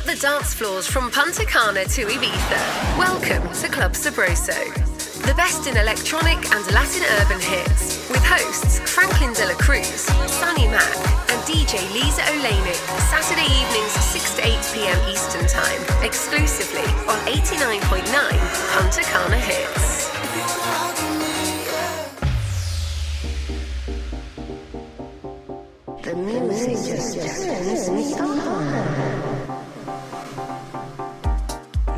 up the dance floors from Punta Cana to Ibiza. Welcome to Club Sabroso. The best in electronic and Latin urban hits with hosts Franklin De La Cruz, Sunny Mac, and DJ Lisa Olenik. Saturday evenings 6 to 8 p.m. Eastern Time, exclusively on 89.9 Punta Cana Hits. The music just turns me on.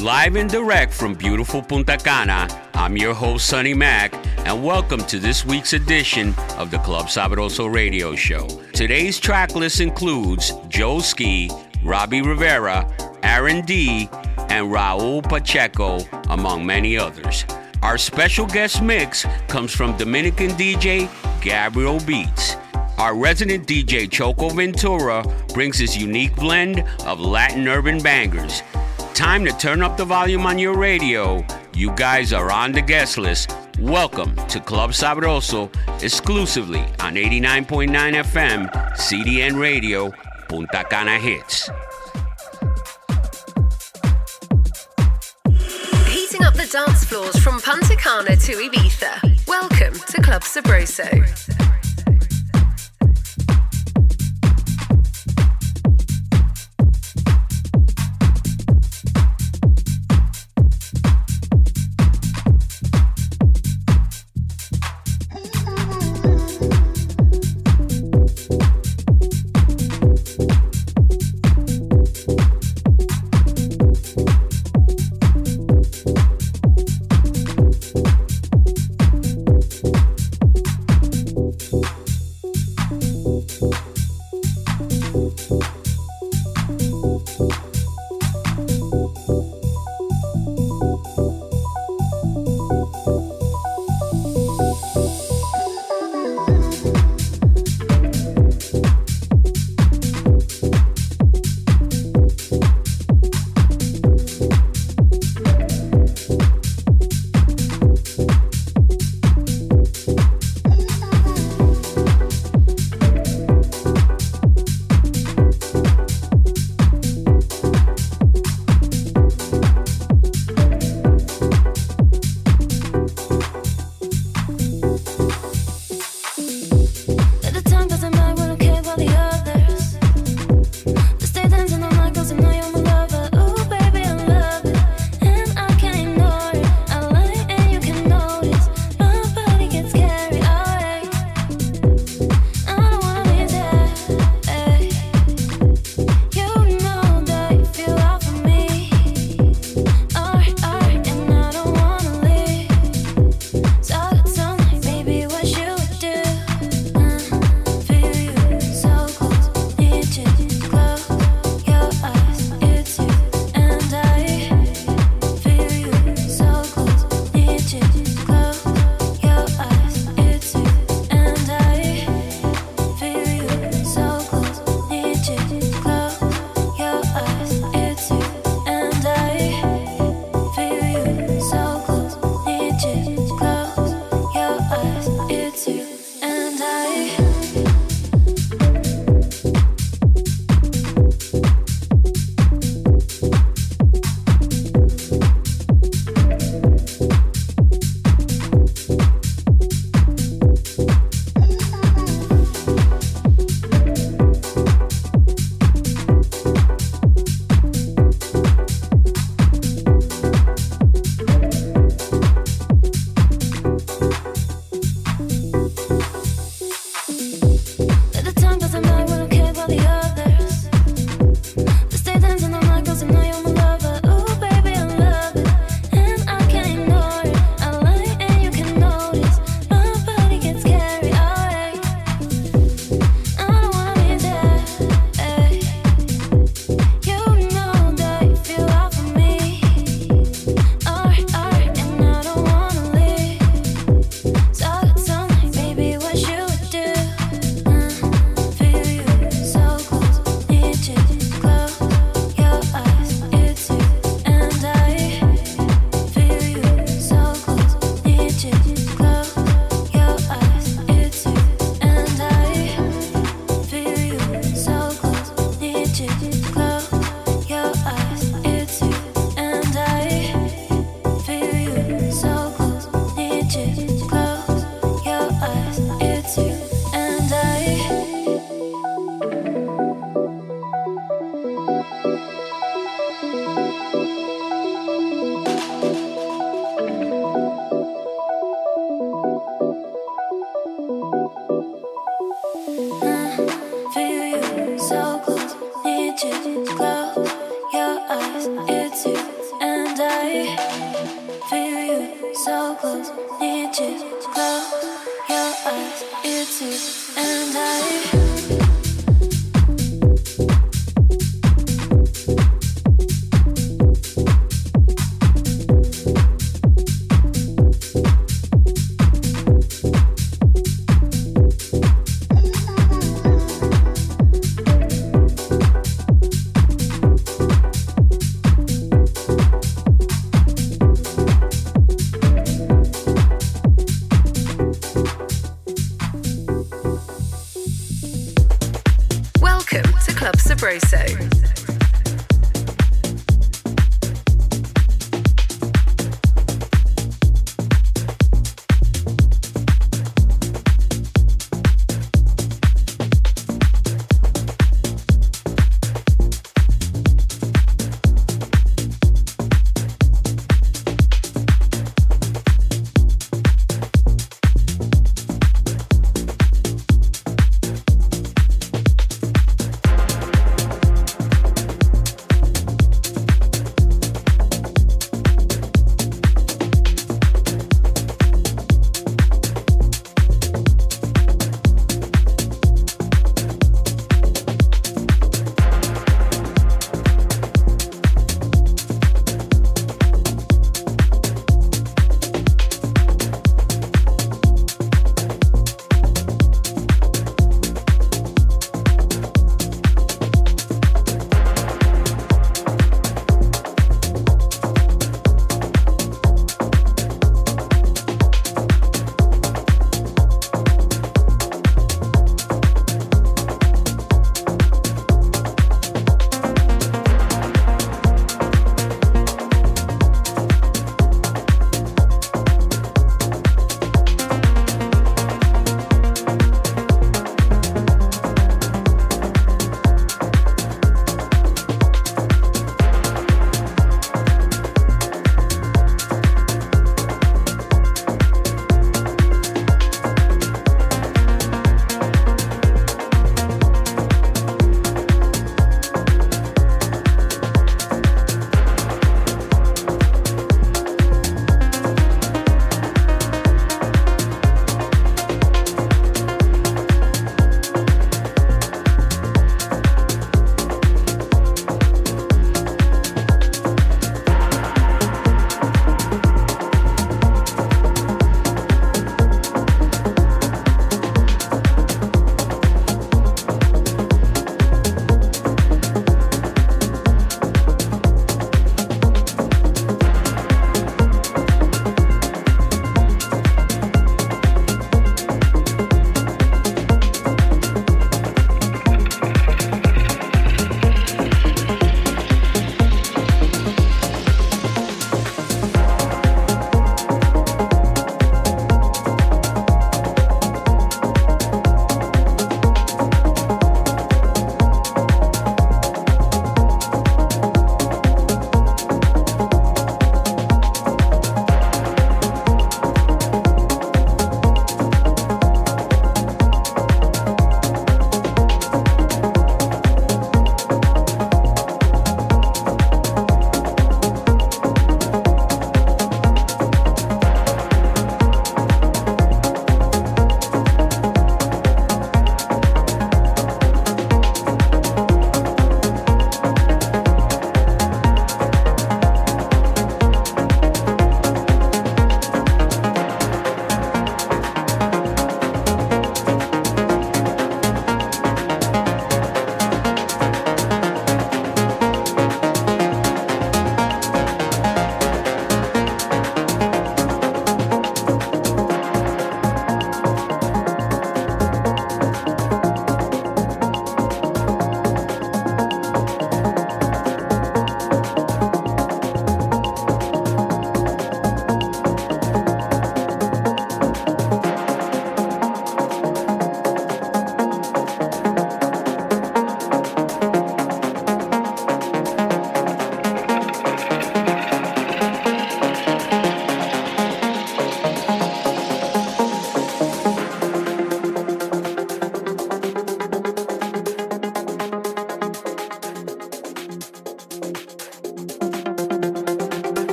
Live and direct from beautiful Punta Cana, I'm your host, Sonny Mac, and welcome to this week's edition of the Club Sabroso radio show. Today's track list includes Joe Ski, Robbie Rivera, Aaron D., and Raul Pacheco, among many others. Our special guest mix comes from Dominican DJ Gabriel Beats. Our resident DJ Choco Ventura brings his unique blend of Latin urban bangers time to turn up the volume on your radio. You guys are on the guest list. Welcome to Club Sabroso, exclusively on 89.9 FM, CDN Radio, Punta Cana Hits. Heating up the dance floors from Punta Cana to Ibiza. Welcome to Club Sabroso.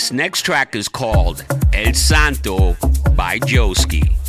This next track is called El Santo by Joski.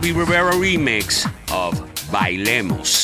Robbie Rivera remix of Bailemos.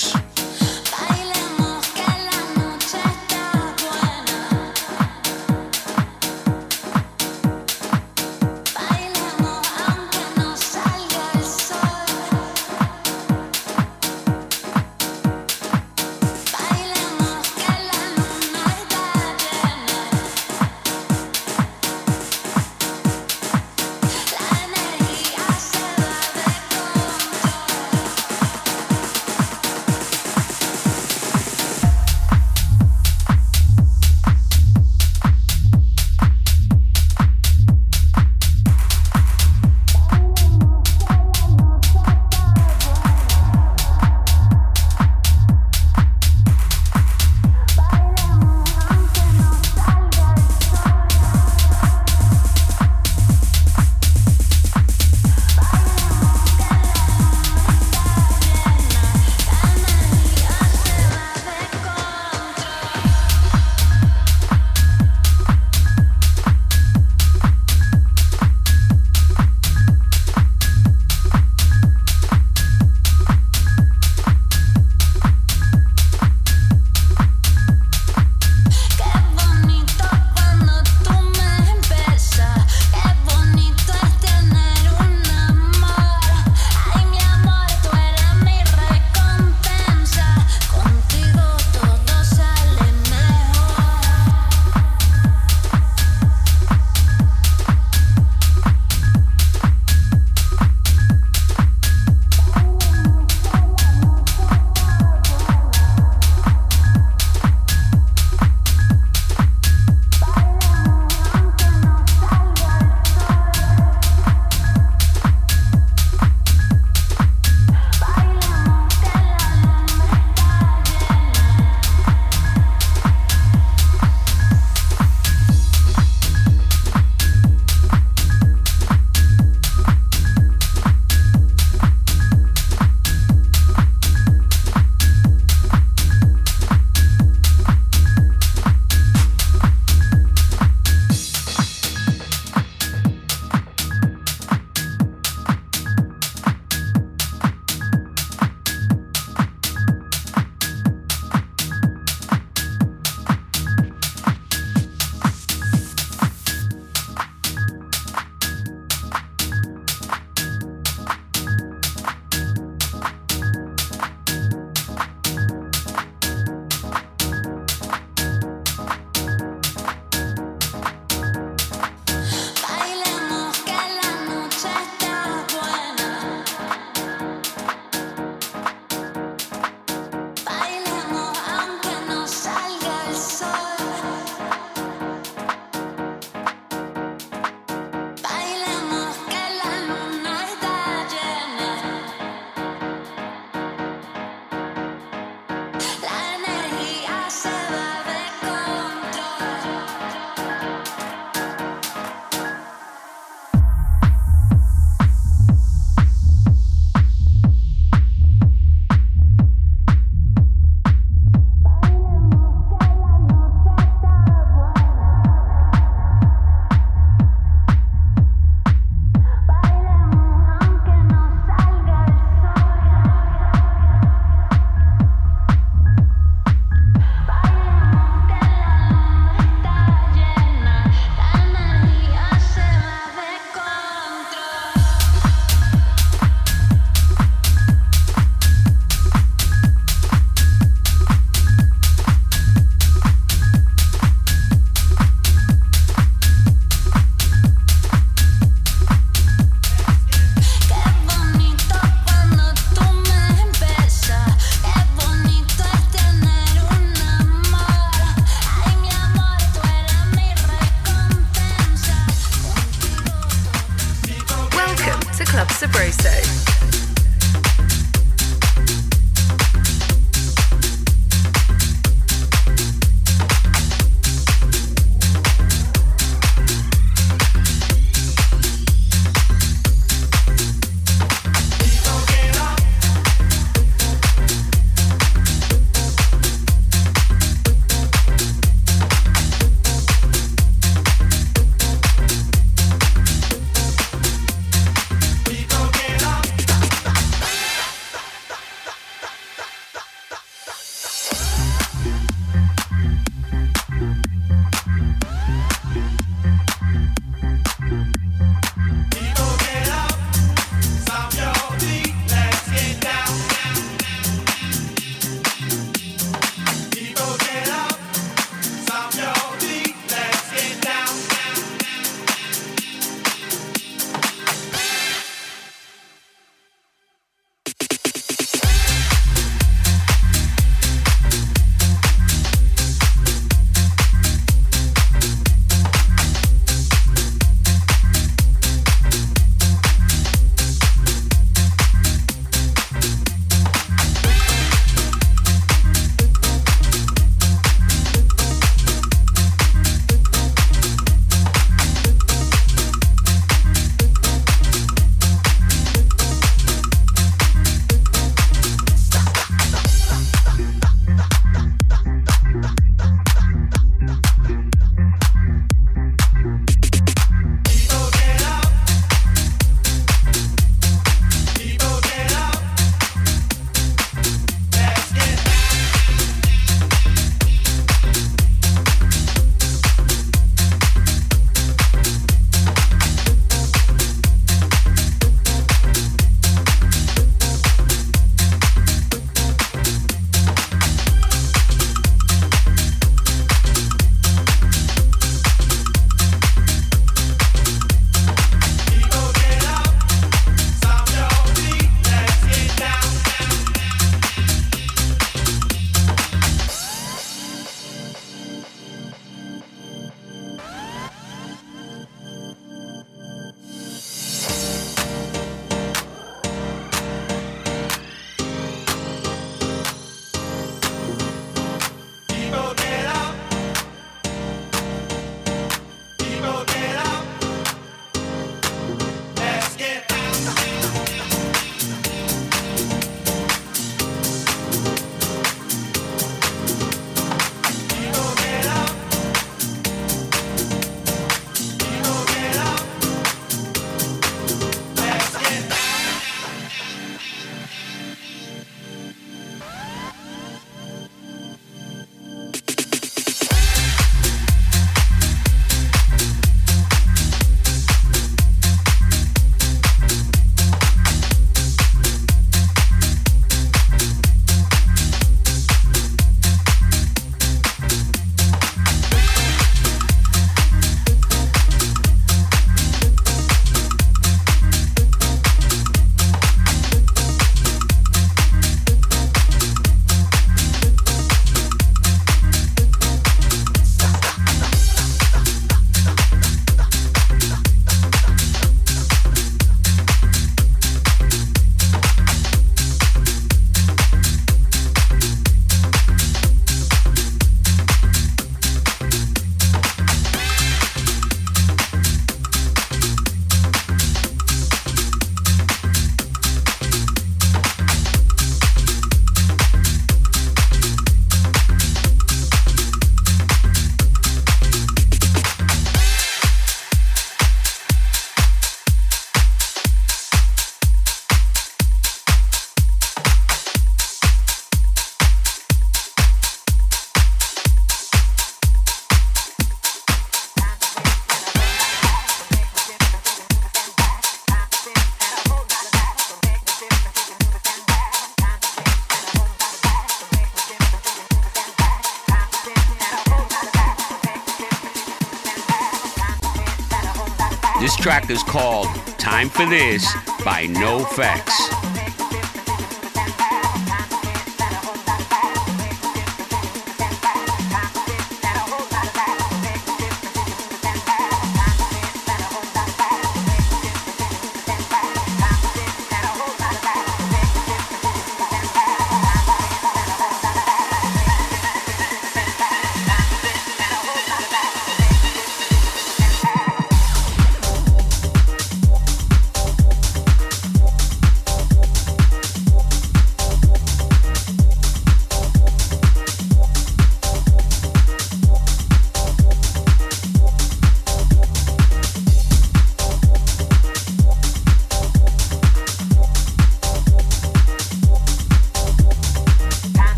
Track is called Time for This by NOFX.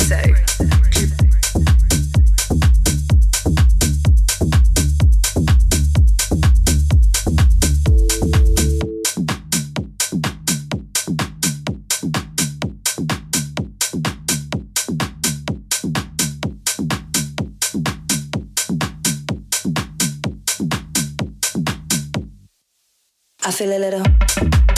Sabroso. feel a little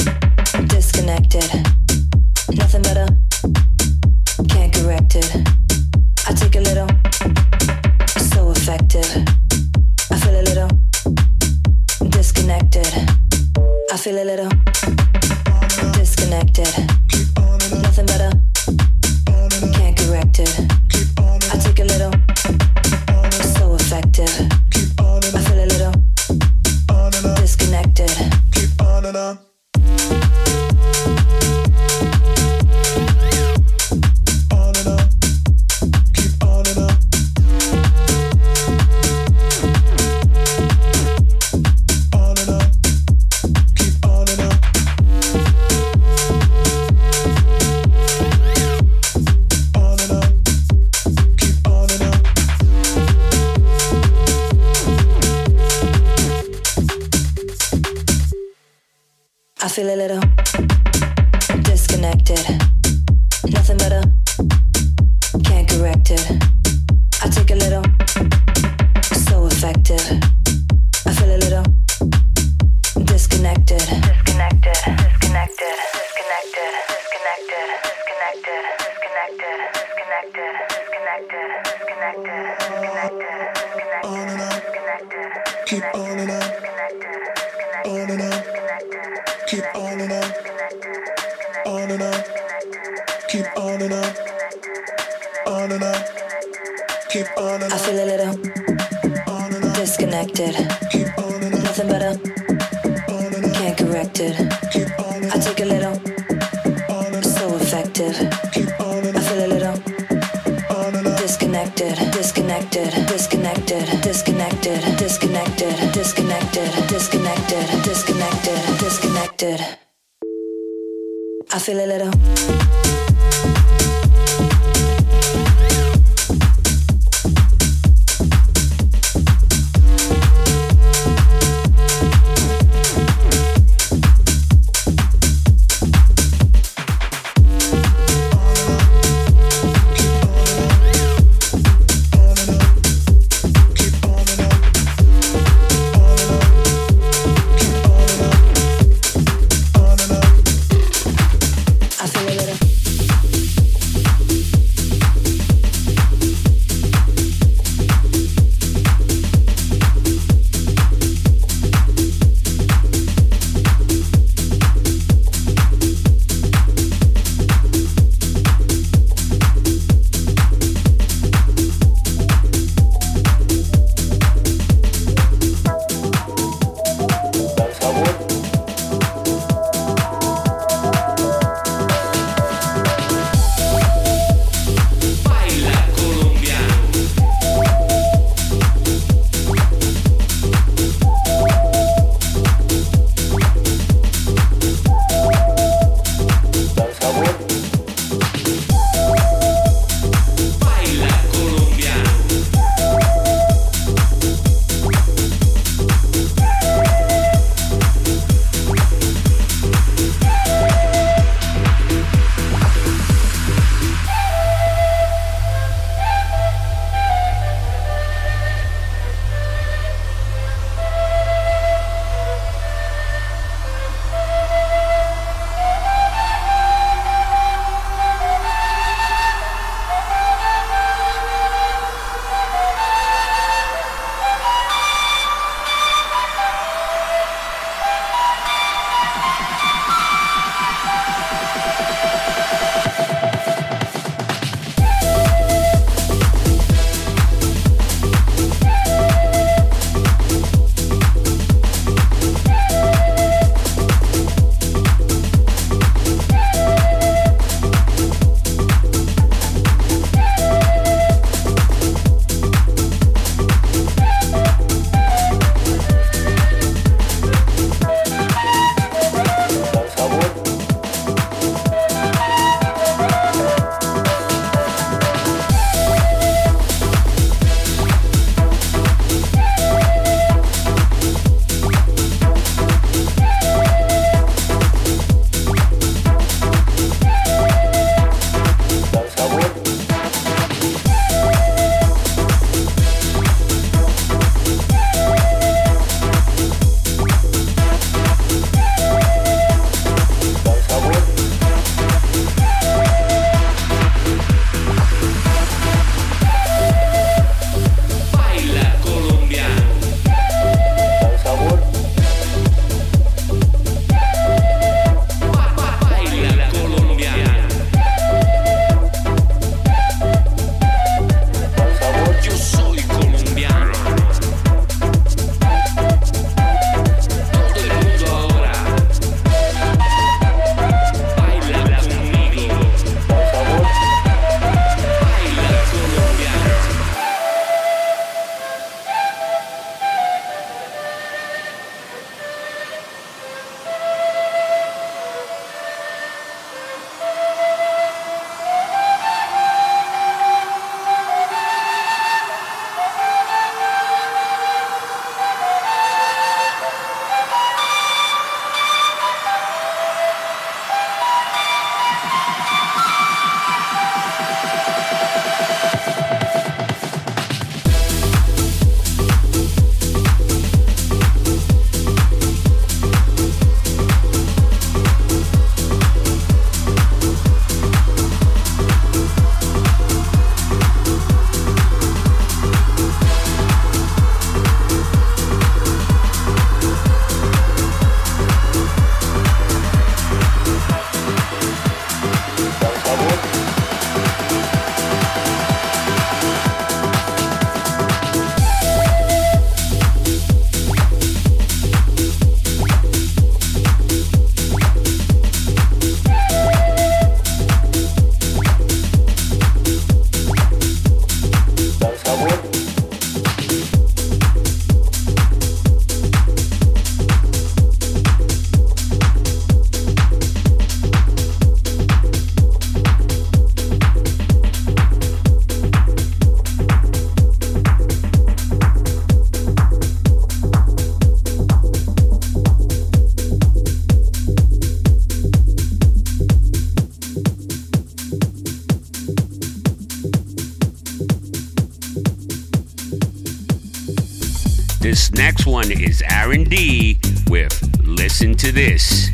next one is Aaron D with Listen to This.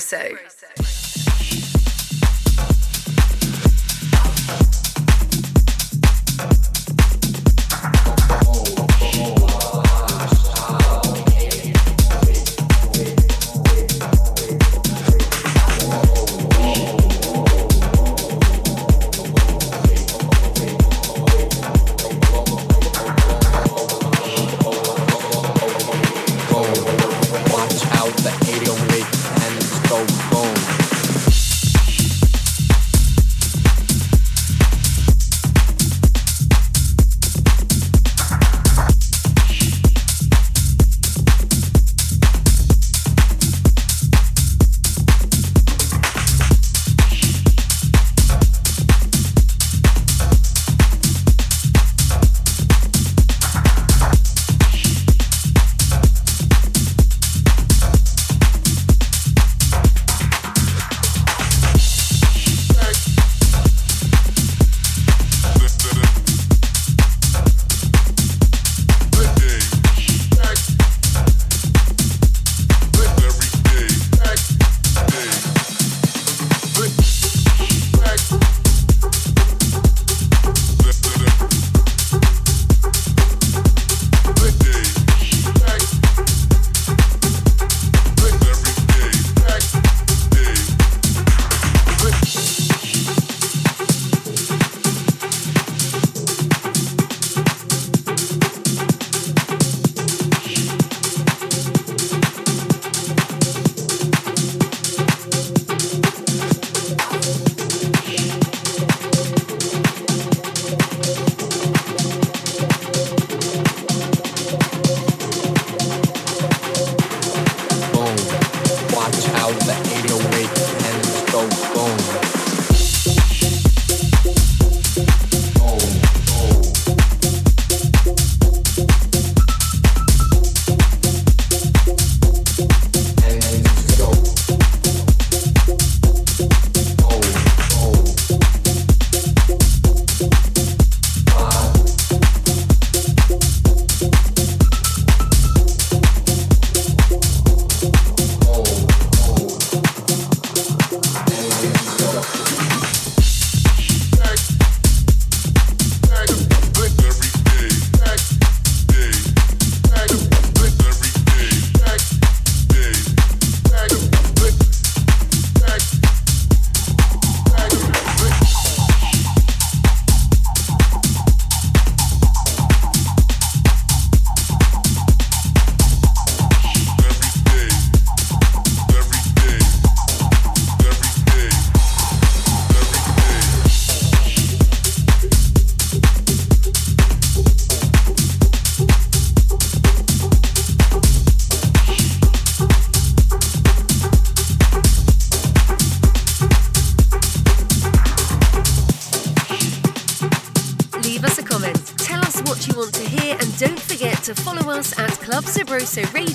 Sabroso.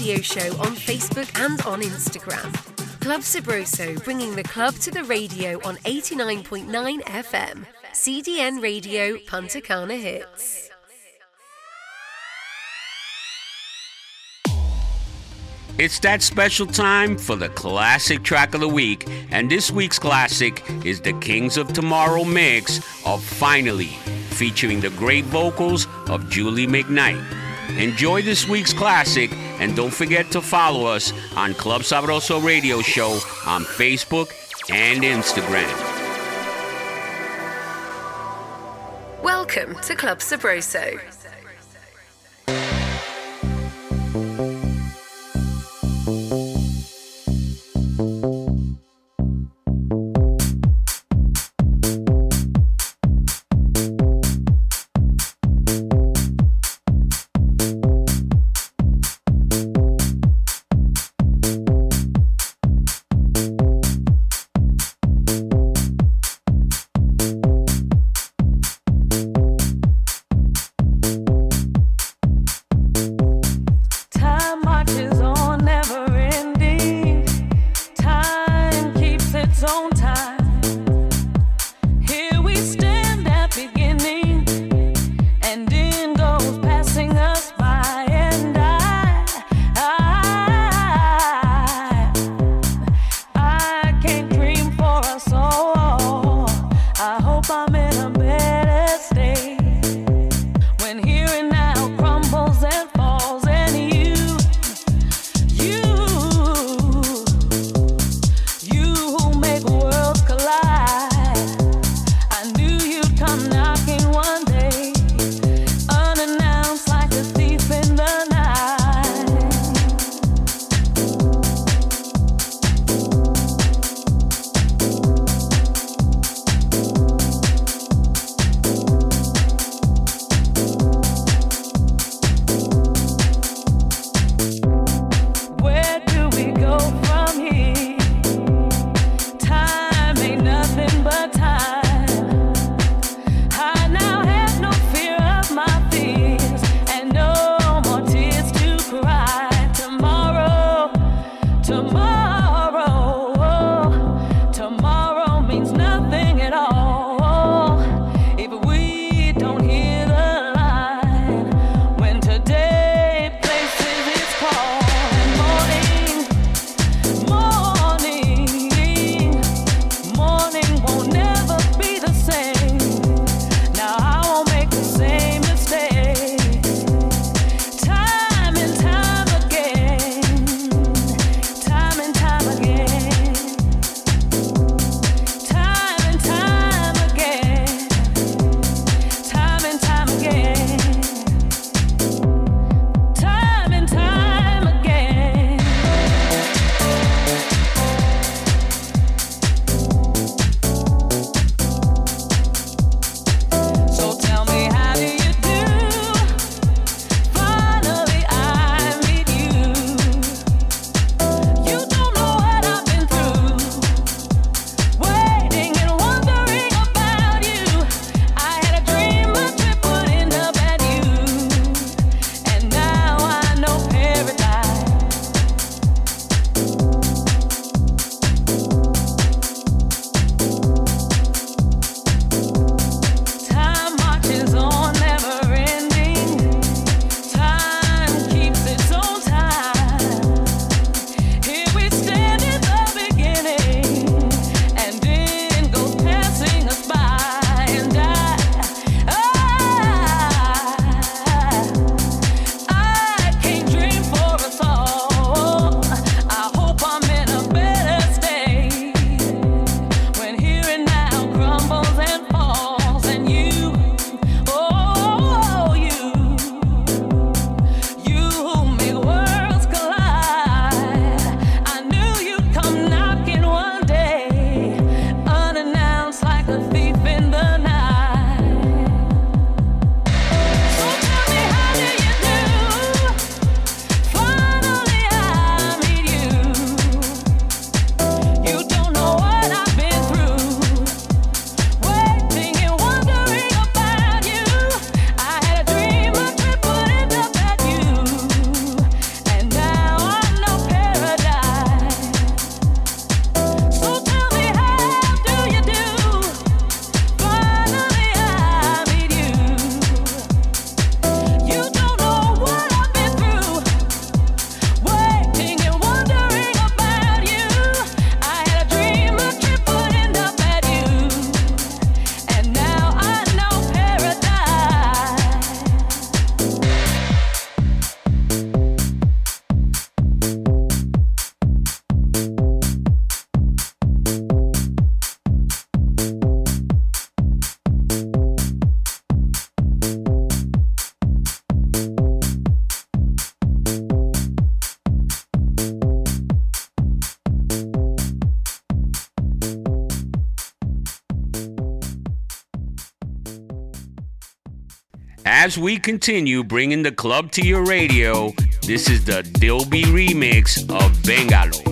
Radio Show on Facebook and on Instagram. Club Sabroso bringing the club to the radio on 89.9 FM. CDN Radio Punta Cana Hits. It's that special time for the classic track of the week, and this week's classic is the Kings of Tomorrow mix of Finally, featuring the great vocals of Julie McKnight. Enjoy this week's classic, and don't forget to follow us on Club Sabroso Radio Show on Facebook and Instagram. Welcome to Club Sabroso. As we continue bringing the club to your radio, this is the Dilby remix of Bengalo.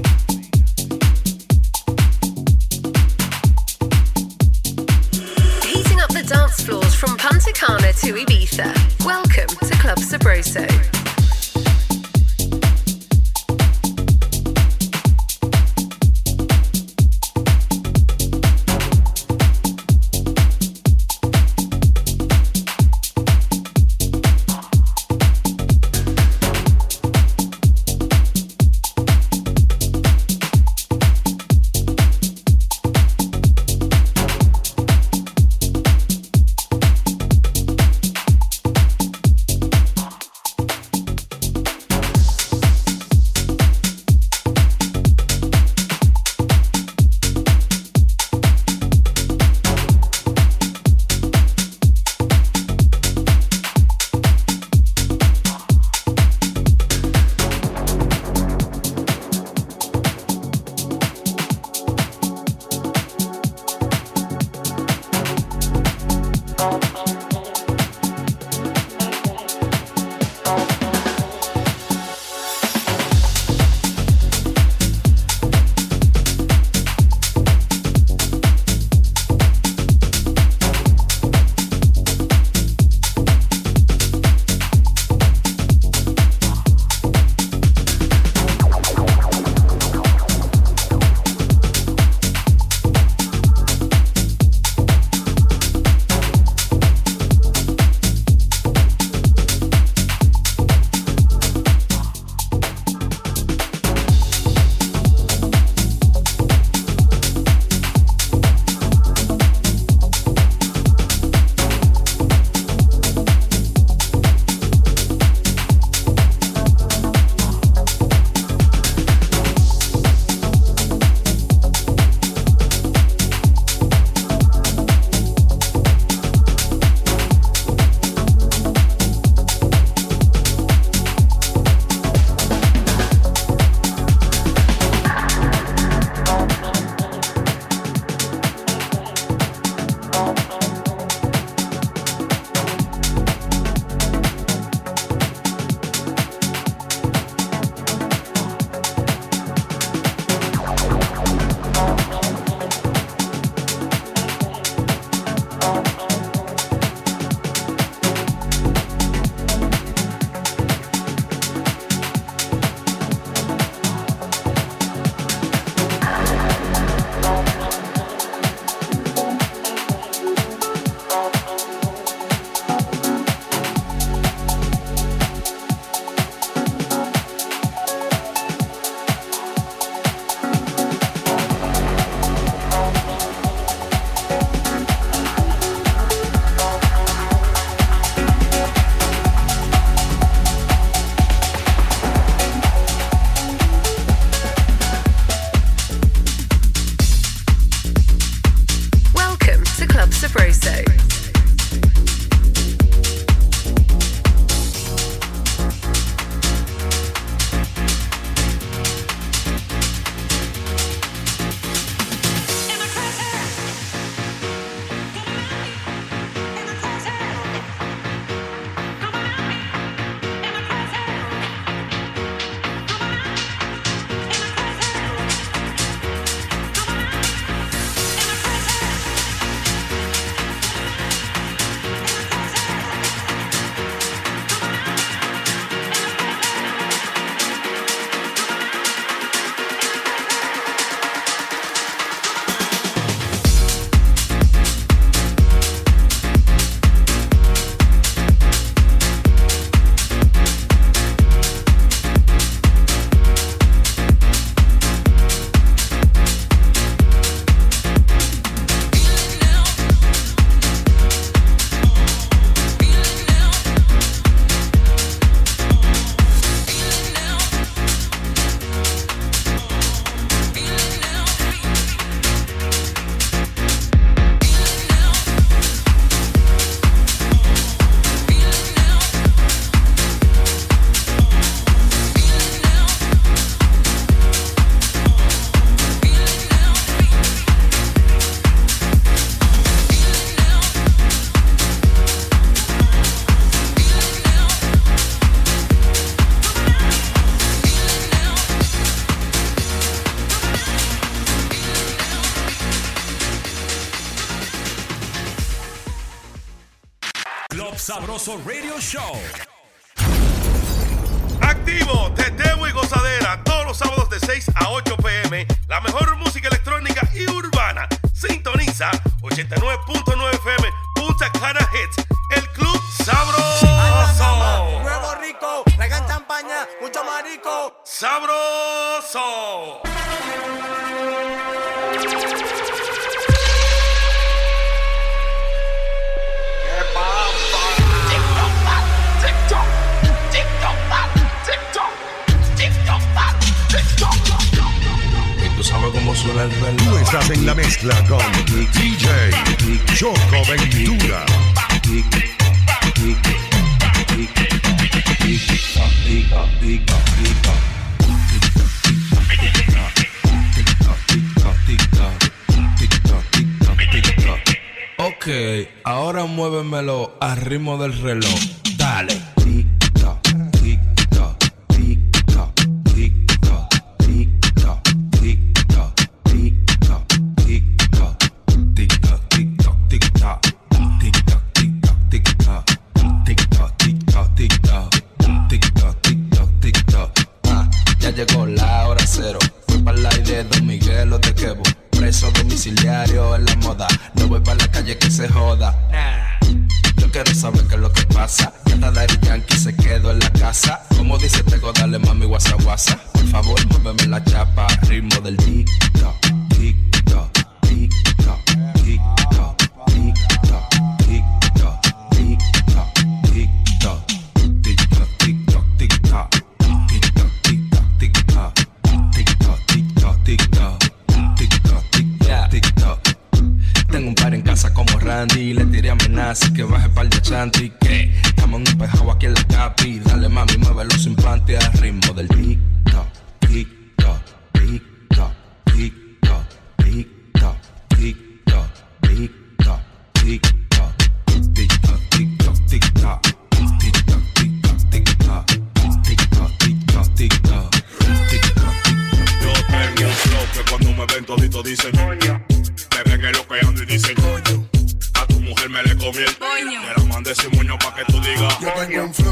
Radio Show. Activo, teteo y gozadera todos los sábados de 6 a 8 pm. La mejor música electrónica y urbana. Sintoniza 89.9 FM Punta Cana Hits. El Club Sabroso. Nuevo rico, traigan champaña, mucho marico. Sabroso. Tú sabes cómo suena el reloj. Tú estás en la mezcla con DJ Choco Ventura. Ok, ahora muévemelo al ritmo del reloj. Dale. Se joda. Yo quiero saber qué es lo que pasa. Que hasta Daddy Yankee se quedó en la casa. Como dice Tego, dale mami guasa guasa. Por favor, muéveme la chapa. Ritmo amenaza que baje par de chanti. Que estamos pejado aquí en la capi. Dale mami, muévelo sin panty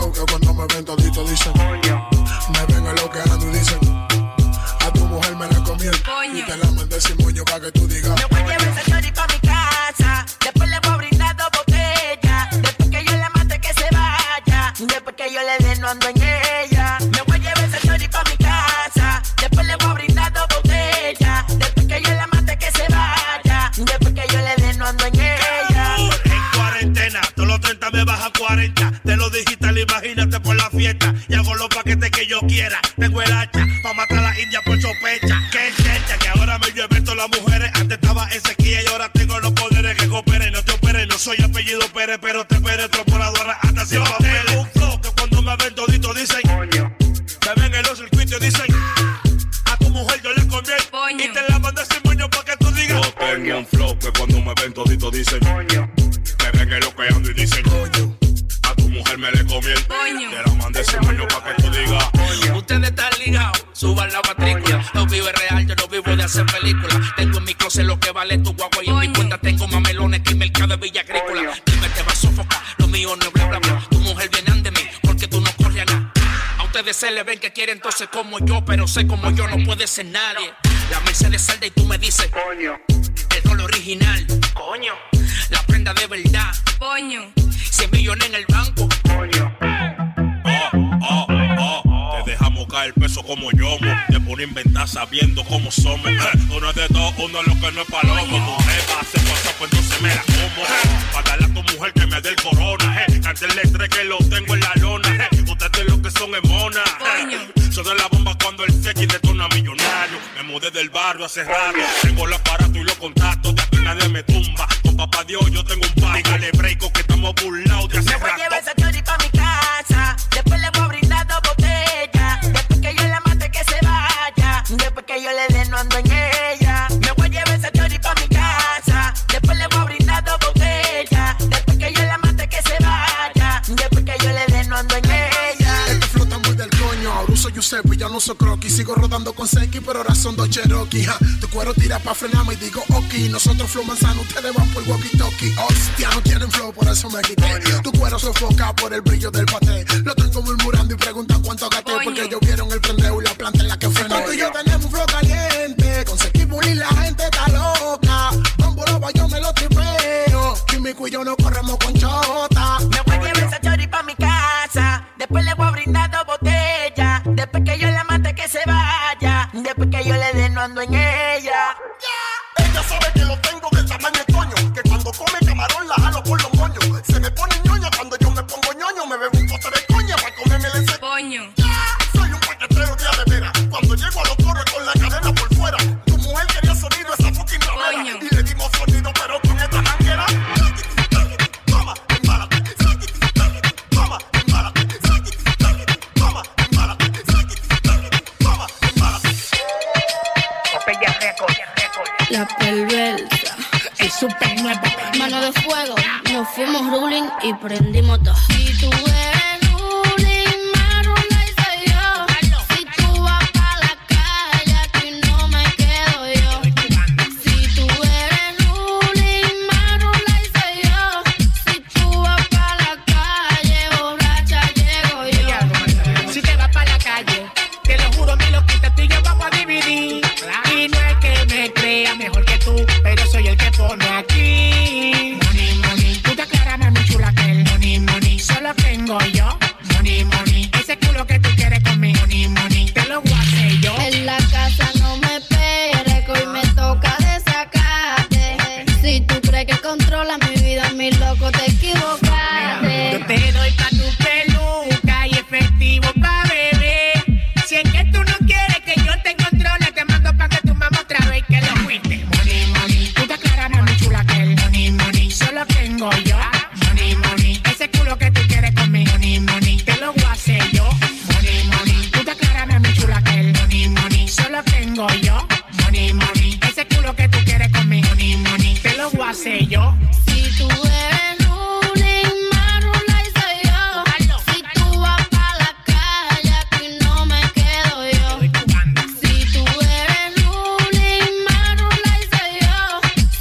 out, everyone on my rental, Italy, dicen Me ven en lo que ando y dicen A tu mujer me le comí el Te la mandé sin moño pa' que tú digas Ustedes están ligados, suban la matrícula. No vivo real, yo no vivo de hacer películas. Tengo en mi closet lo que vale tu guagua y en mi cuenta tengo mamelones que mercado de Villa Agrícola. Dime, te va a sofocar, lo mío no es bla bla bla. Ustedes se le ven que quieren entonces como yo, pero sé como yo no puede ser nadie. La Mercedes salda y tú me dices, coño, el rol original, coño, la prenda de verdad, coño, 100 millones en el banco, coño. Oh, oh, Te dejamos caer peso como yomo. Te pone a inventar sabiendo cómo somos. Eh, Uno es de dos, uno es lo que no es palomo. Tu jefa hace cosas pues entonces me la como. Eh, Para darle a tu mujer que me dé el corona. Eh, Cantarle tres que lo tengo en la lona. Eh, son es mona. Son de la bomba cuando el sequi detona millonario. Me mudé del barrio hace rato Tengo el aparato y los contactos De aquí nadie me tumba. Con papá Dios yo tengo un pan Dígale breako que estamos burlados de hace Me voy a rato. llevar chori pa' mi casa. Después le voy a brindar dos botellas. Después que yo le mate que se vaya. Después que yo le dé Giuseppe, ya no uso croquis. Sigo rodando con Seki, pero ahora son dos Cherokee. Tu cuero tira pa' frenarme y digo ok. Nosotros flow manzano, ustedes van por walkie talkie. Hostia, no quieren flow, por eso me quité. Tu cuero sofoca por el brillo del paté. Lo tengo murmurando y preguntan cuánto gasté. Porque ellos vieron el prendeo y la planta en la que frené. Tú y yo tenemos un flow caliente. Con Seki y la gente está loca. Con Boroba yo me lo tripeo. Químico y yo no corremos con chota. Me voy a llevar esa chori pa' mi casa. Después le voy a brindar no y prendimos dos. Si tú eres un limón, marrón, soy yo. Si tú vas pa' la calle, aquí no me quedo yo. Si tú eres un limón, marrón, ahí soy yo.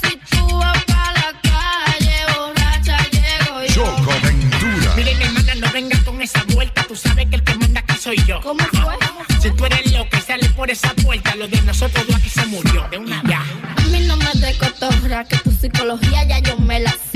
Si tú vas pa' la calle, borracha, llego yo. Yo con ventura. Miren, hermana, no vengas con esa vuelta. Tú sabes que el que manda aquí soy yo. ¿Cómo fue? Si tú eres lo que sale por esa puerta, lo de nosotros dos aquí se murió. de A mí no me de cotorra, que tu psicología ya yo me la sé.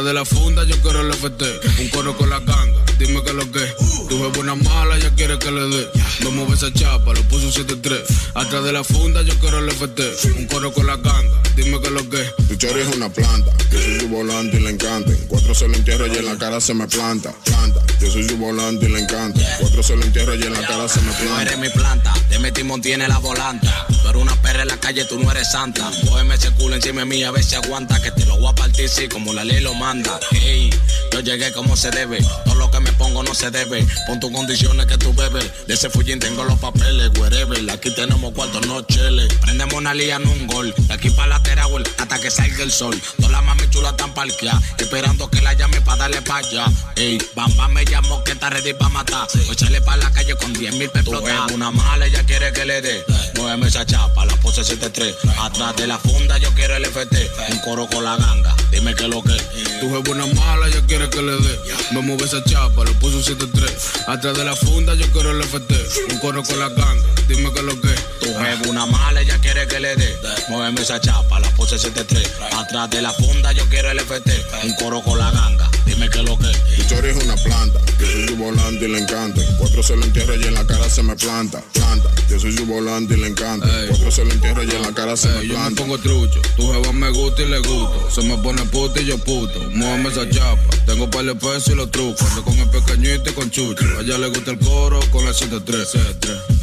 Atrás de la funda yo quiero el FT. Un coro con la ganga, dime que lo que. Tu jefe una mala ya quiere que le dé. Me mueve esa chapa, le puso un 7-3. Atrás de la funda yo quiero el FT. Un coro con la ganga, dime que lo que. Tu chori es una planta, yo soy su volante y le encanta. En Cuatro se lo entierro y en la cara se me planta. Planta, yo soy su volante y le encanta. En Cuatro se lo entierro y en la cara se me Tú planta. eres mi planta, de mi timón tiene la volanta. Tú eres una perra en la calle, tú no eres santa. Cógeme ese culo encima de mí, a ver si aguanta. Que te lo voy a partir, sí, como la ley lo manda. Ey, yo llegué como se debe. Todo lo que me pongo no se debe. Pon tus condiciones que tú bebes. De ese fullín tengo los papeles, wherever. Aquí tenemos cuartos, no cheles. Prendemos una lía en un gol. De aquí para la Teragüel hasta que salga el sol. Todas las mami chulas están parqueadas. Esperando que la llame para darle pa' allá. Ey, Bamba me llamó que está ready para matar. Voy a echarle pa' la calle con 10 mil pesos. Una mala, ella quiere que le dé. Muéveme esa chapa, la pose 73. Atrás de la funda yo quiero el FT. Un coro con la ganga. Dime que lo que. Tu jefe una mala ya quiere que le dé. Me mueve esa chapa, le puso un 7-3. Atrás de la funda yo quiero el FT. Un coro con la ganga, dime que lo que. Tu jefe una mala, ella quiere que le dé. Muéveme esa chapa, la pose 73. Atrás de la funda yo quiero el FT. Un coro con la ganga. Dime lo que. Tu chori es una planta, yo soy su volante y le encanta. En Cuatro se lo entierro y en la cara se me planta. Planta, yo soy su volante y le encanta. En Cuatro se lo entierro y en la cara se me Yo me planta. pongo trucho, tu jeva me gusta y le gusto. Se me pone puta y yo puto. Muéveme esa chapa, tengo par de pesos y los trucos. Ando con el pequeñito y con chucho. A ella le gusta el coro con la 73.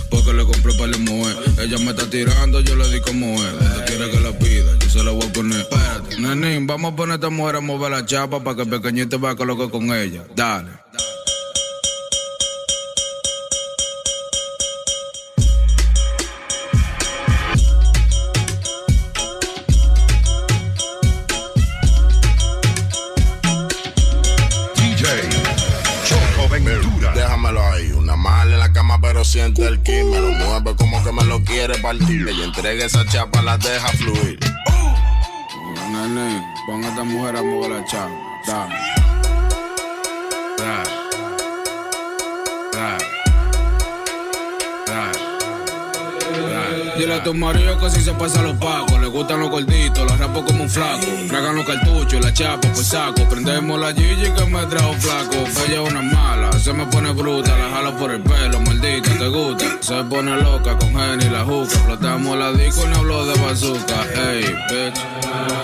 Porque le compré para la mujer. Ella me está tirando, yo le di como es. Quiere que se voy a poner. Espérate, nenín, vamos a poner a esta mujer a mover la chapa para que el pequeñito vaya a colocar con ella. Dale. DJ Choco Ventura. Déjamelo ahí, una mala en la cama, pero siente el ki. Me lo mueve como que me lo quiere partir. Y entrega esa chapa, la deja fluir. Nene, pon a esta mujer a mover la chapa. Dile a tu marido que si se pasa los pacos, le gustan los gorditos, los rapo como un flaco. Tragan los cartuchos, la chapa por saco. Prendemos la Gigi que me trajo flaco. Ella es una mala, se me pone bruta, la jalo por el pelo, maldita, te gusta. Se pone loca con Jenny la juca. Flotamos la disco y no hablo de bazooka. Hey, bitch,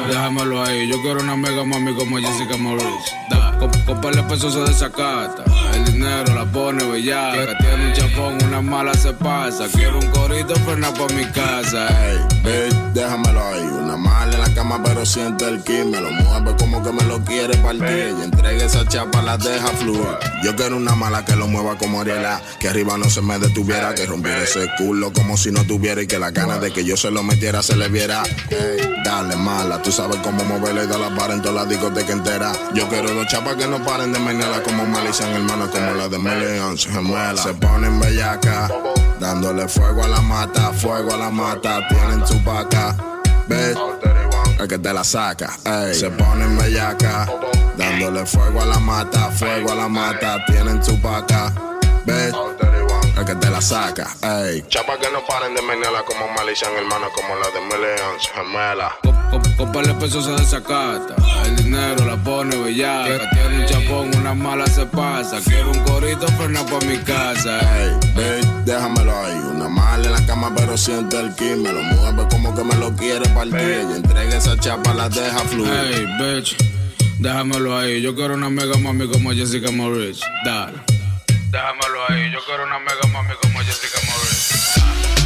déjamelo ahí. Yo quiero una mega mami como Jessica Morris. Da, de pesos se desacata. El dinero la pone bellaca. Tiene un chapón, una mala se pasa. Quiero un corito, frena pa' mi casa. Hey, bitch, déjamelo ahí. Una mala en la cama, pero siente el ki. Me lo mueve como que me lo quiere partir. Y entrega esa chapa, la deja fluir. Yo quiero una mala que lo mueva como Ariela. Que arriba no se me detuviera. Que rompiera ese culo como si no tuviera. Y que las ganas de que yo se lo metiera se le viera. Hey, dale mala, tú sabes cómo moverla y dar la para en toda la discoteca entera. Yo quiero dos chapas que no paren de menearla como en hermano, como la de Melian. Se ponen bellaca, dándole fuego a la mata, fuego a la mata. Tienen tu vaca, bitch. El que te la saca, ey. Se ponen bellaca, dándole fuego a la mata, fuego a la mata. Tienen tu vaca, bitch. El que te la saca, ey. Chapa que no paren de menearla como Malicia en hermano, como la de Melian, gemela. Con, con par de pesos se desacata. El dinero la pone bellaca. Tiene un chapón, una mala se pasa. Quiero un corito, frena pa' mi casa. Hey, bitch, déjamelo ahí. Una mala en la cama, pero siente el ki. Me lo mueve como que me lo quiere partir. Y entrega esa chapa, la deja fluir. Hey, bitch, déjamelo ahí. Yo quiero una mega mami como Jessica Morris. Dale. Déjamelo ahí. Yo quiero una mega mami como Jessica Morris.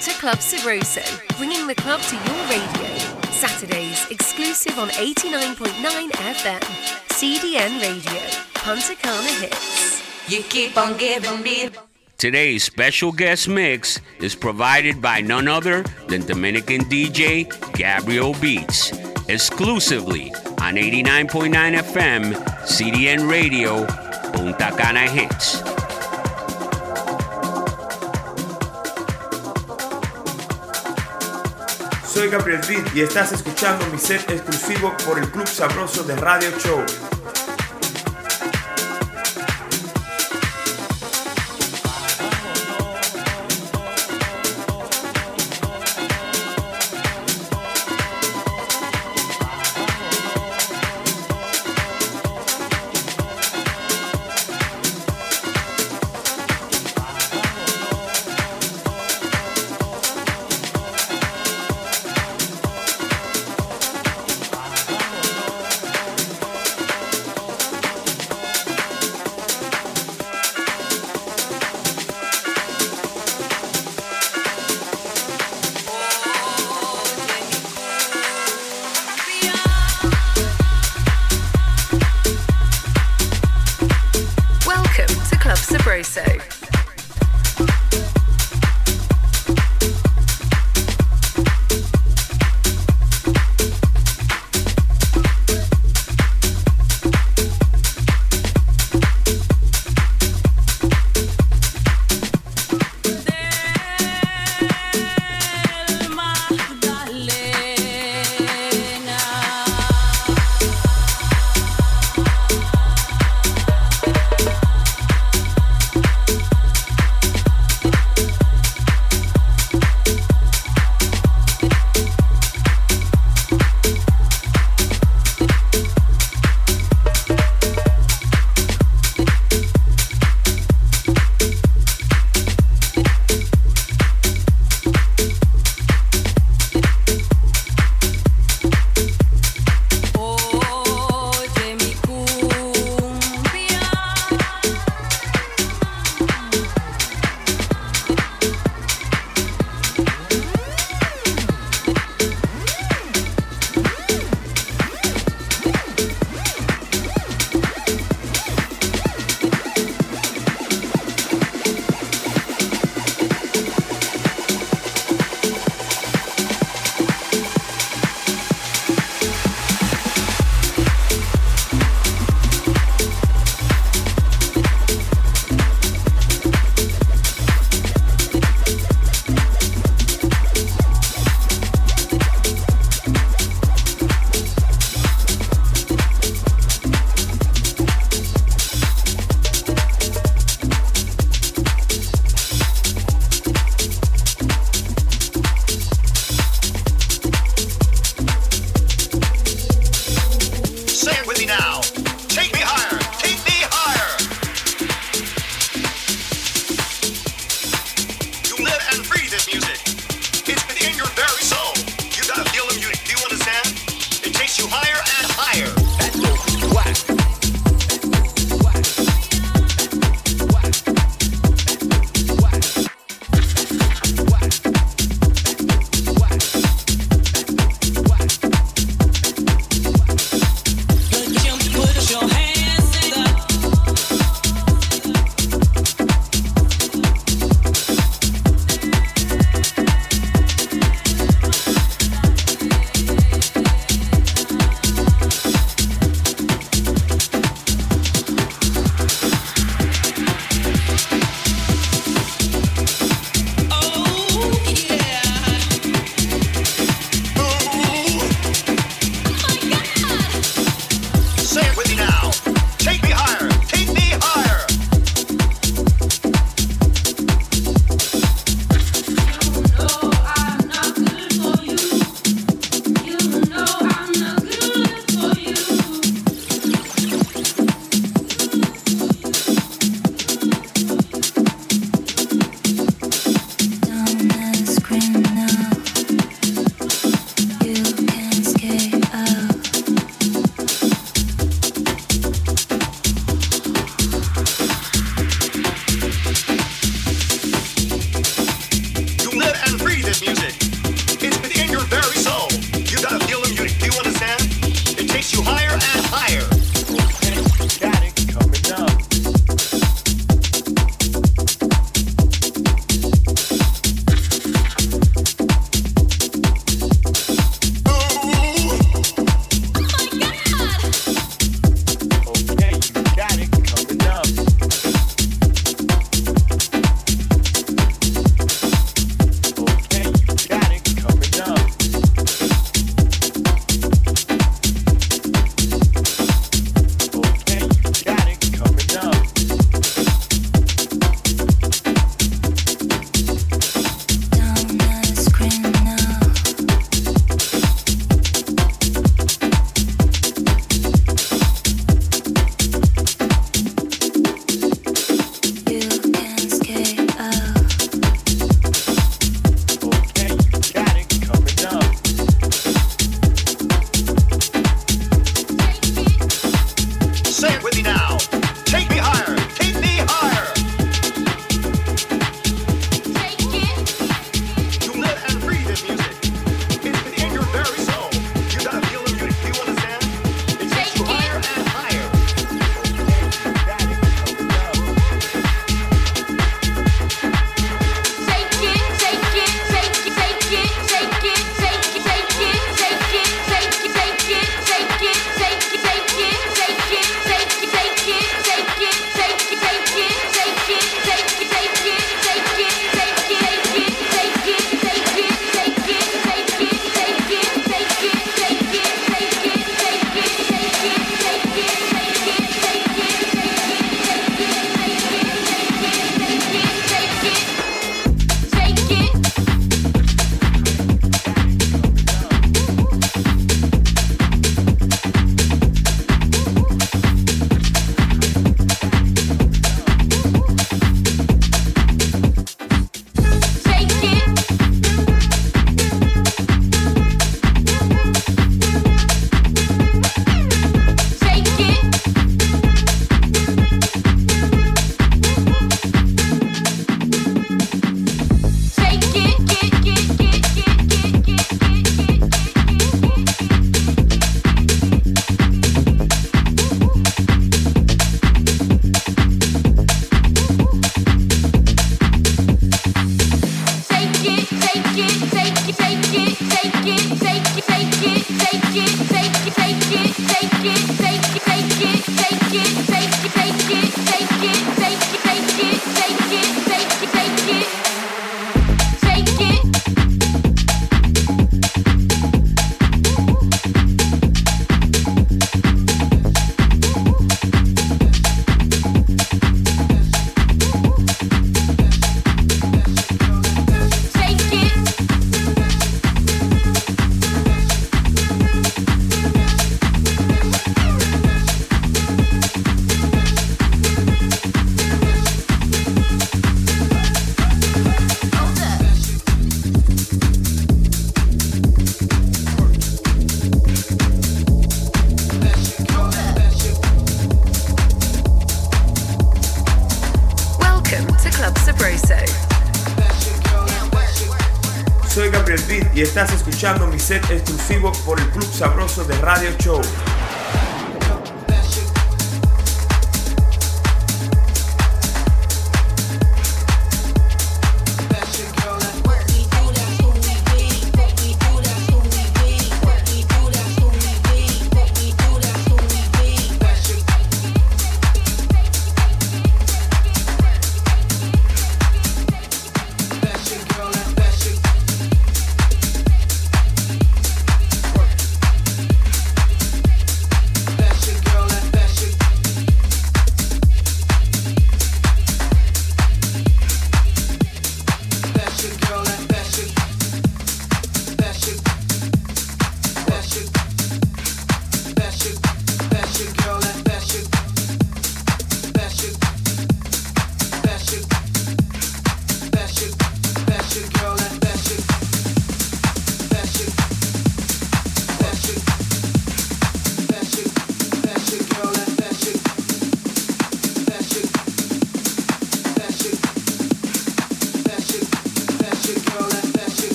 to Club Ciroso, bringing the club to your radio. Saturdays, exclusive on 89.9 FM, CDN Radio, Punta Cana Hits. You keep on giving me. Today's special guest mix is provided by none other than Dominican DJ Gabriel Beats, exclusively on 89.9 FM, CDN Radio, Punta Cana Hits. Gabriel Díaz y estás escuchando mi set exclusivo por el Club Sabroso de Radio Show. Escuchando mi set exclusivo por el Club Sabroso de Radio Show.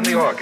On the organ.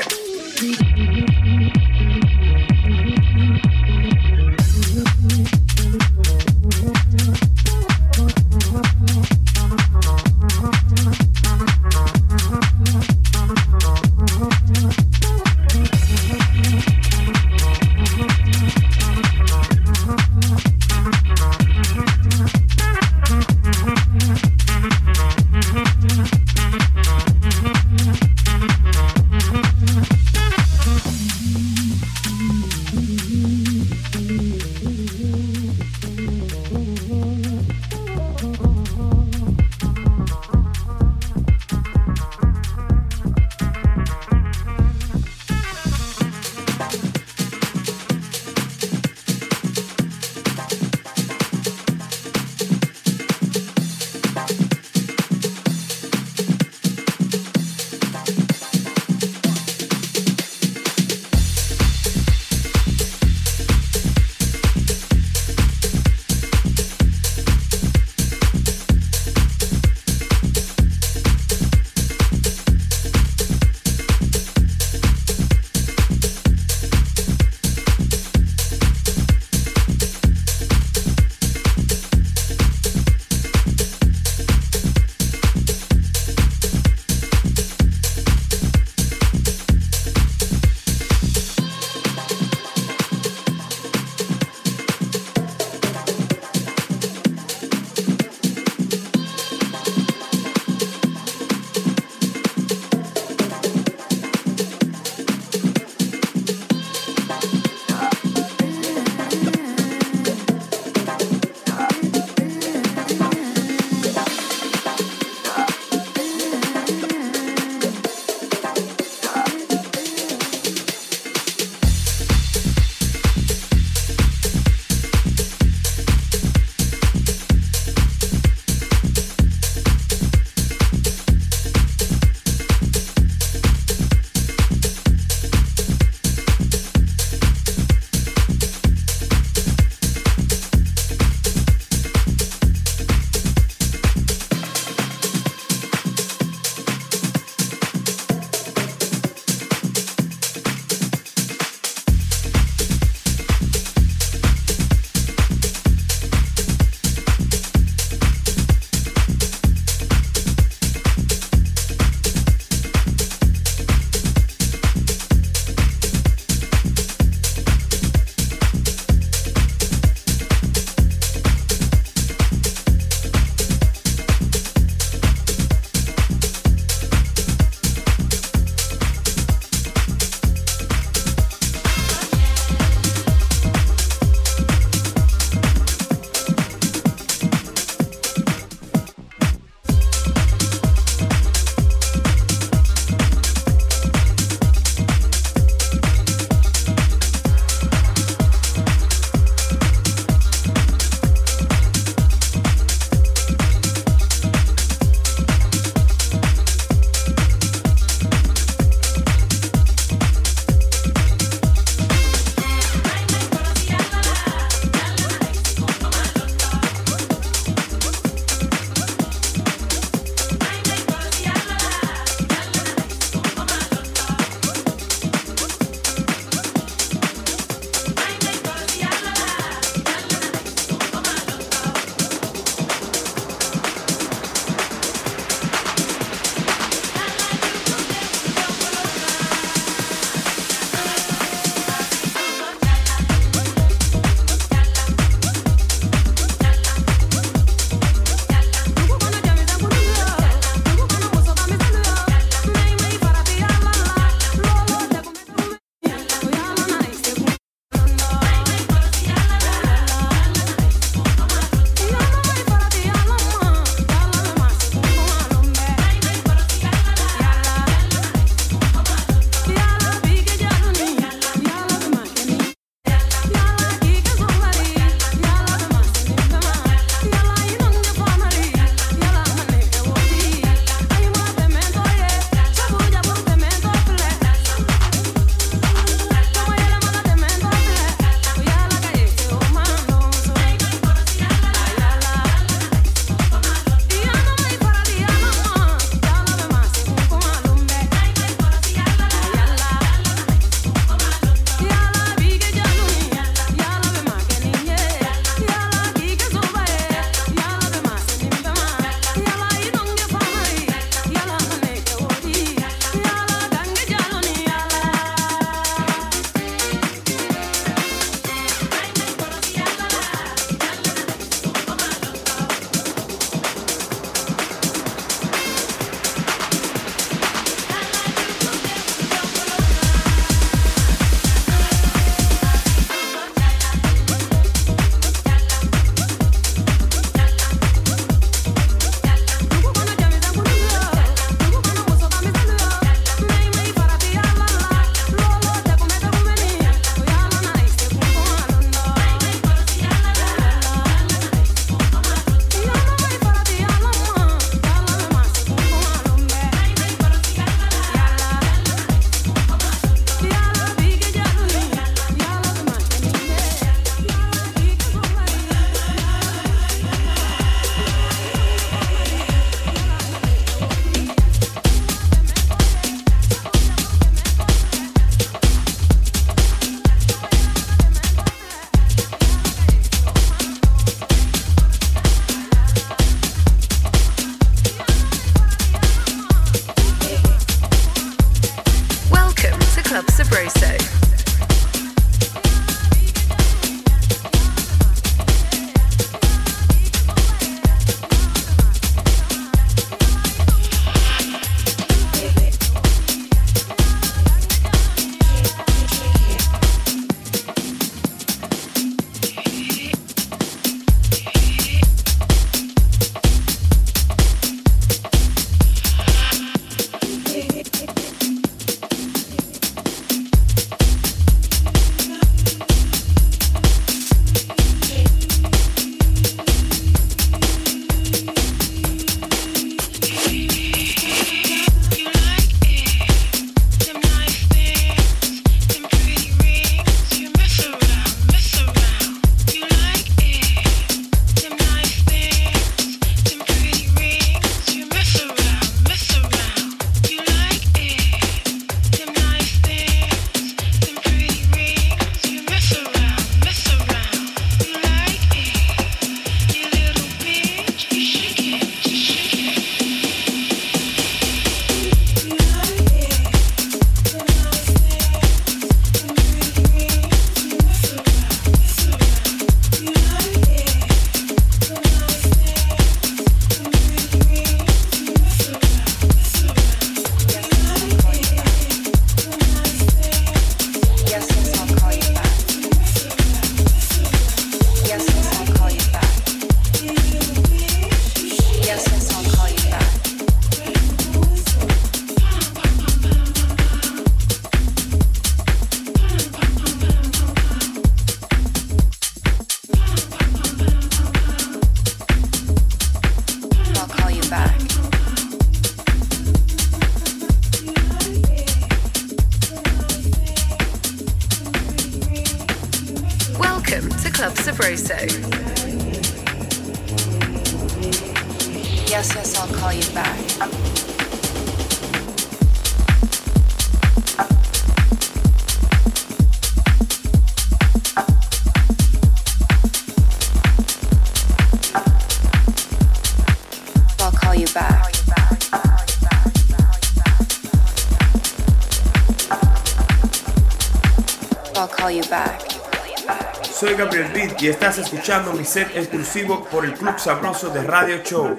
Y estás escuchando mi set exclusivo por el Club Sabroso de Radio Show.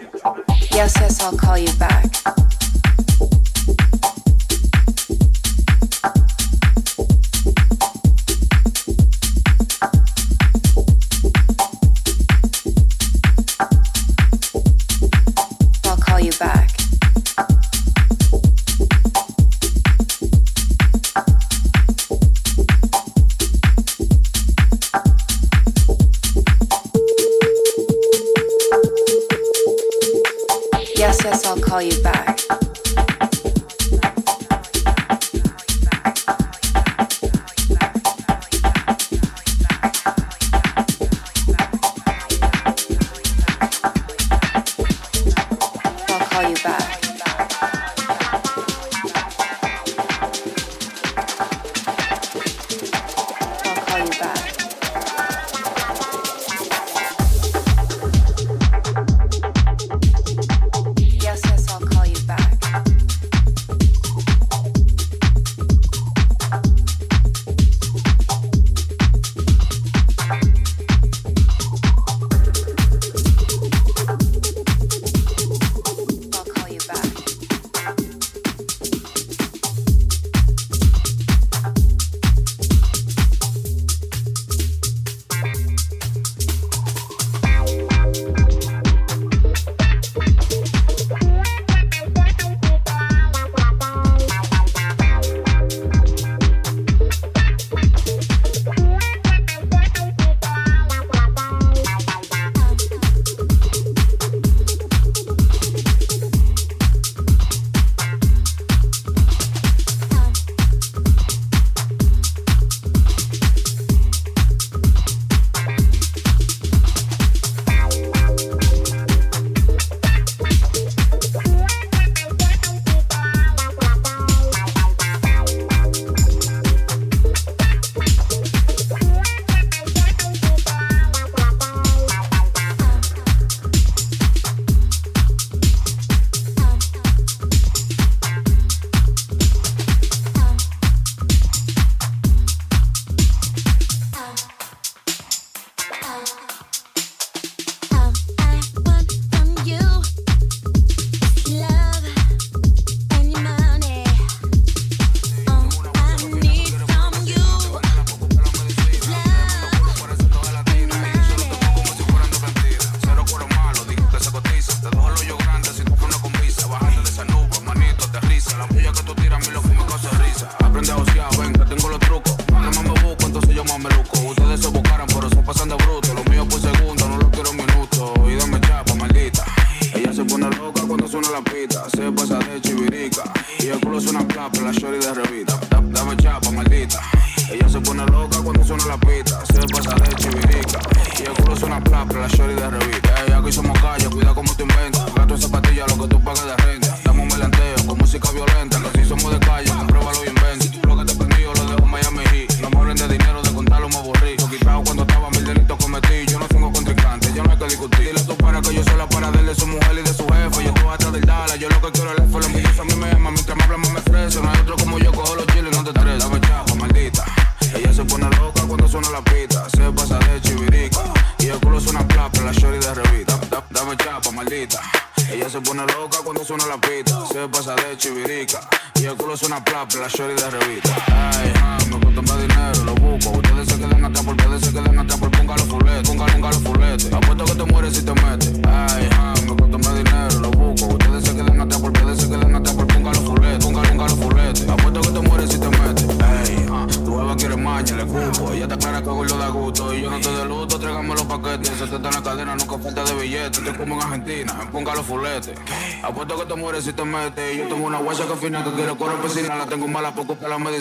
Yes, yes, I'll call you back.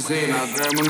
Poco para la medicina.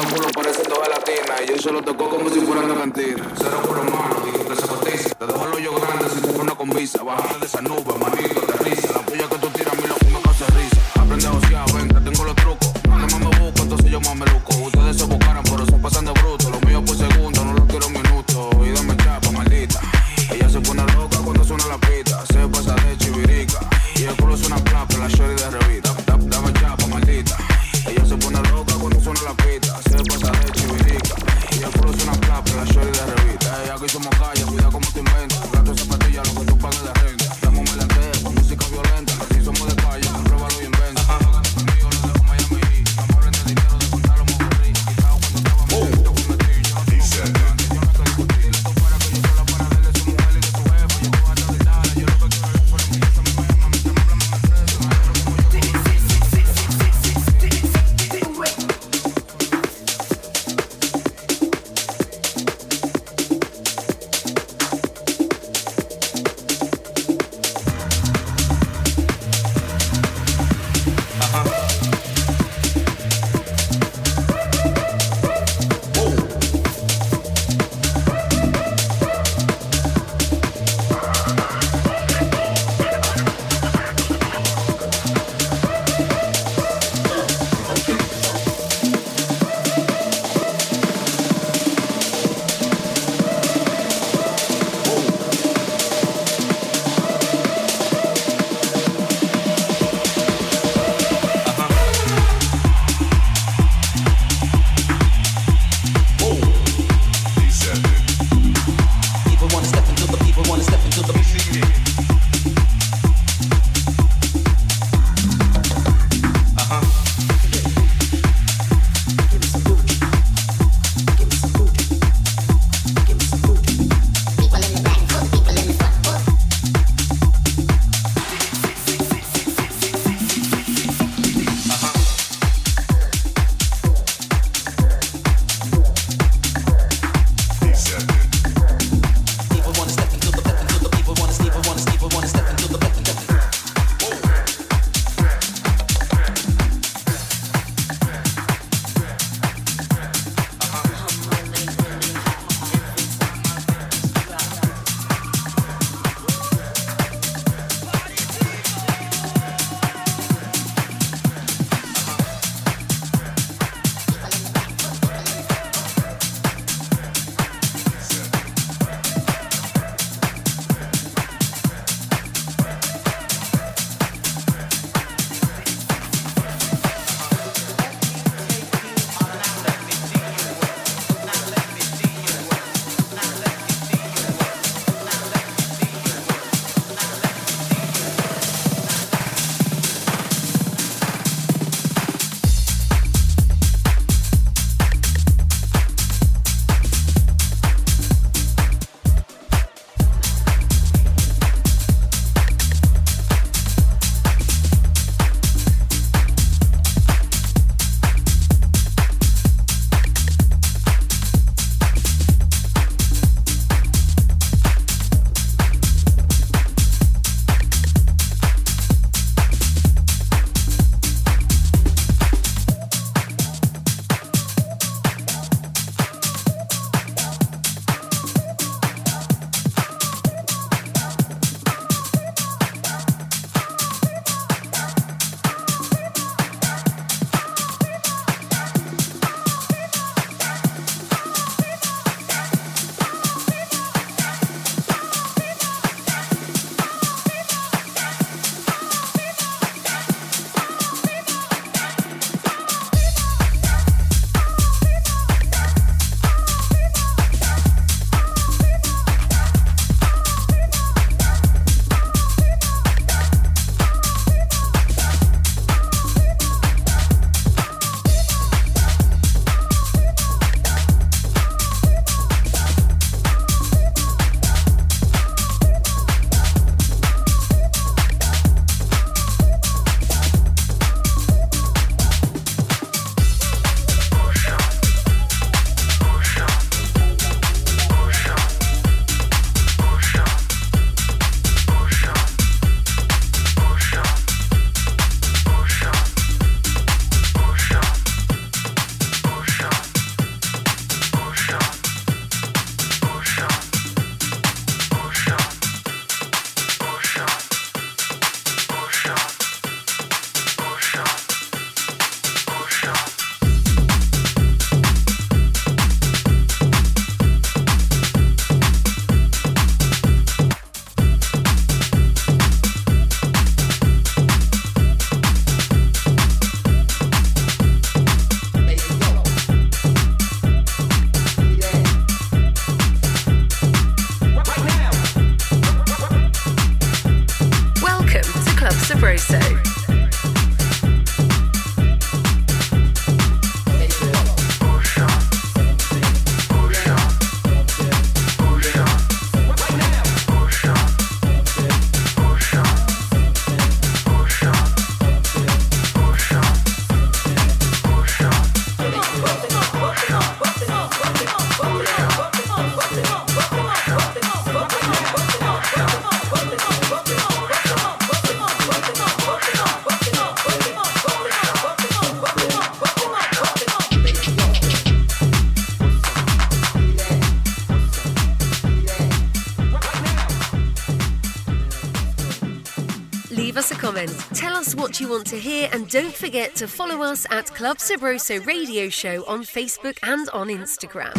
To hear, and don't forget to follow us at Club Sabroso Radio Show on Facebook and on Instagram.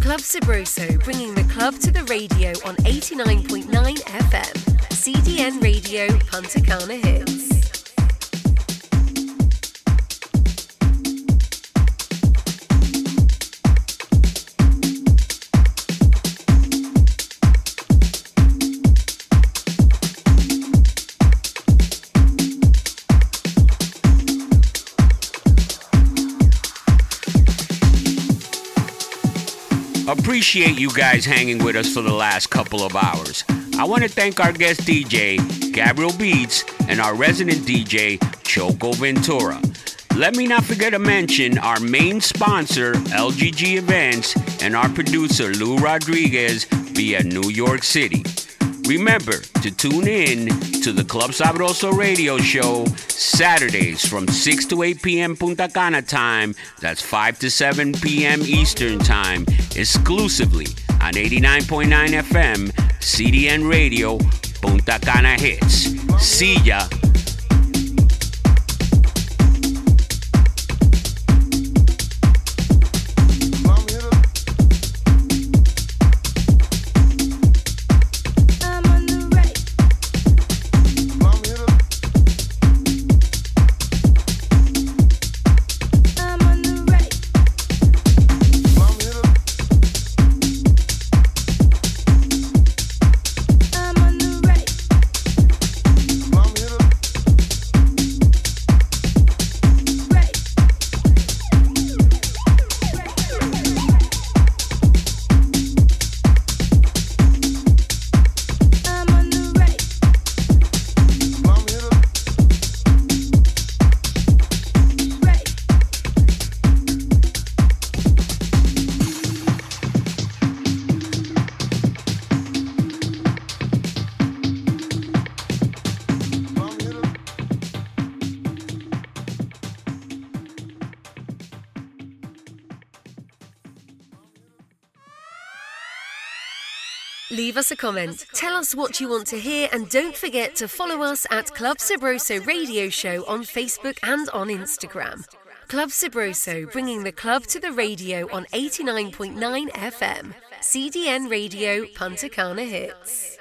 Club Sabroso, bringing the club to the radio on 89.9 FM. CDN Radio, Punta Cana Hits. Appreciate you guys hanging with us for the last couple of hours. I want to thank our guest DJ, Gabriel Beats, and our resident DJ, Choco Ventura. Let me not forget to mention our main sponsor, LGG Events, and our producer, Lou Rodriguez, via New York City. Remember to tune in to the Club Sabroso radio show Saturdays from 6 to 8 p.m. Punta Cana time. That's 5 to 7 p.m. Eastern time, exclusively on 89.9 FM, CDN Radio, Punta Cana Hits. See ya. Comment, tell us what you want to hear, and don't forget to follow us at Club Sabroso Radio Show on Facebook and on Instagram. Club Sabroso, bringing the club to the radio on 89.9 FM. CDN Radio, Punta Cana Hits.